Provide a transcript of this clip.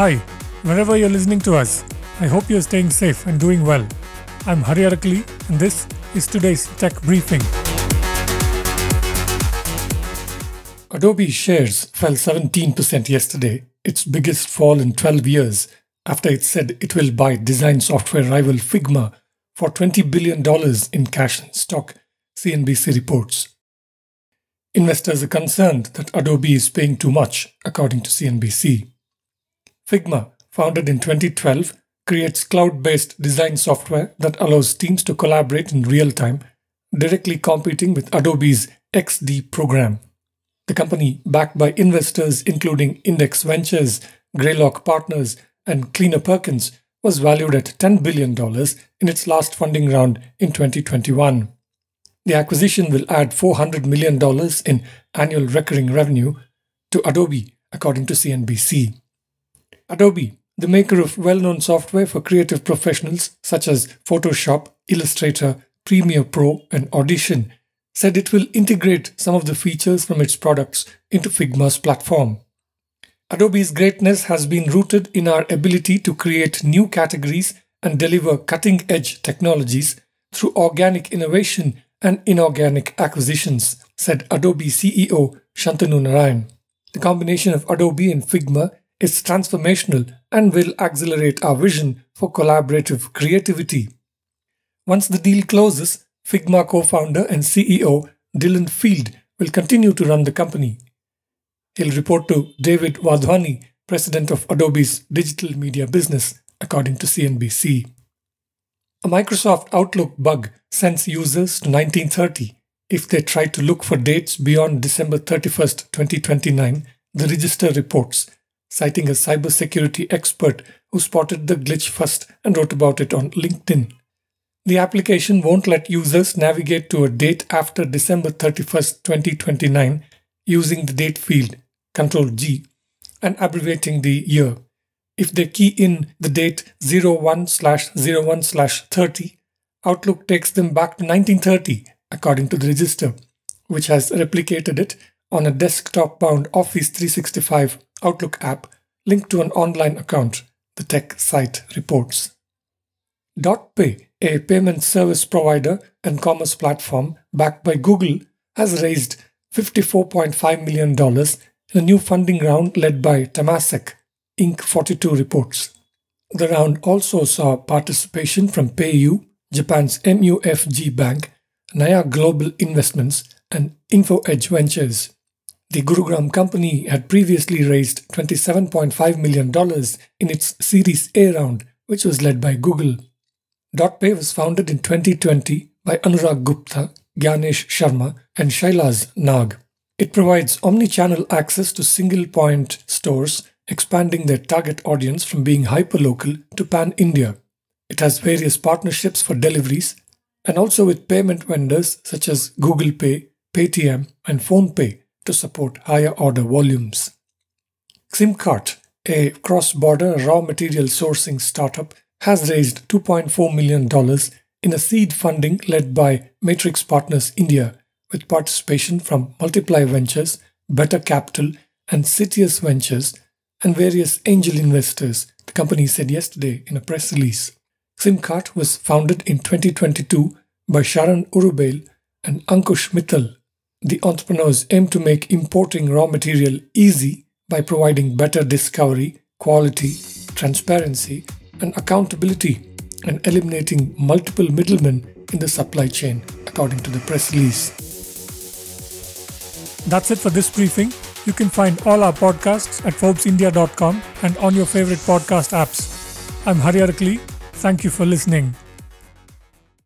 Hi, wherever you're listening to us, I hope you're staying safe and doing well. I'm Hari Arakali, and this is today's tech briefing. Adobe shares fell 17% yesterday, its biggest fall in 12 years, after it said it will buy design software rival Figma for $20 billion in cash and stock, CNBC reports. Investors are concerned that Adobe is paying too much, according to CNBC. Figma, founded in 2012, creates cloud based design software that allows teams to collaborate in real time, directly competing with Adobe's XD program. The company, backed by investors including Index Ventures, Greylock Partners, and Kleiner Perkins, was valued at $10 billion in its last funding round in 2021. The acquisition will add $400 million in annual recurring revenue to Adobe, according to CNBC. Adobe, the maker of well known software for creative professionals such as Photoshop, Illustrator, Premiere Pro, and Audition, said it will integrate some of the features from its products into Figma's platform. Adobe's greatness has been rooted in our ability to create new categories and deliver cutting edge technologies through organic innovation and inorganic acquisitions, said Adobe CEO Shantanu Narayan. The combination of Adobe and Figma is transformational and will accelerate our vision for collaborative creativity. Once the deal closes, Figma co founder and CEO Dylan Field will continue to run the company. He'll report to David Wadhwani, president of Adobe's digital media business, according to CNBC. A Microsoft Outlook bug sends users to 1930 if they try to look for dates beyond December 31, 2029, the register reports, citing a cybersecurity expert who spotted the glitch first and wrote about it on LinkedIn. The application won't let users navigate to a date after December 31, 2029 using the date field, Ctrl G, and abbreviating the year. If they key in the date 01 slash 01 slash 30, Outlook takes them back to 1930, according to the register, which has replicated it on a desktop bound Office 365 Outlook app linked to an online account, the tech site reports. DotPe, a payment service provider and commerce platform backed by Google, has raised $54.5 million in a new funding round led by Temasek, Inc42 reports. The round also saw participation from PayU, Japan's MUFG Bank, Naya Global Investments, and InfoEdge Ventures. The Gurugram company had previously raised $27.5 million in its Series A round, which was led by Google. DotPe was founded in 2020 by Anurag Gupta, Gyanesh Sharma, and Shailaz Nag. It provides omni-channel access to single-point stores, expanding their target audience from being hyperlocal to pan-India. It has various partnerships for deliveries and also with payment vendors such as Google Pay, Paytm, and PhonePe to support higher order volumes. Ximcart, a cross-border raw material sourcing startup, has raised $2.4 million in a seed funding led by Matrix Partners India, with participation from Multiply Ventures, Better Capital, and Citius Ventures, and various angel investors, the company said yesterday in a press release. Ximcart was founded in 2022 by Sharan Urubail and Ankush Mittal. The entrepreneurs aim to make importing raw material easy by providing better discovery, quality, transparency, and accountability and eliminating multiple middlemen in the supply chain, according to the press release. That's it for this briefing. You can find all our podcasts at ForbesIndia.com and on your favorite podcast apps. I'm Hari Arakali. Thank you for listening.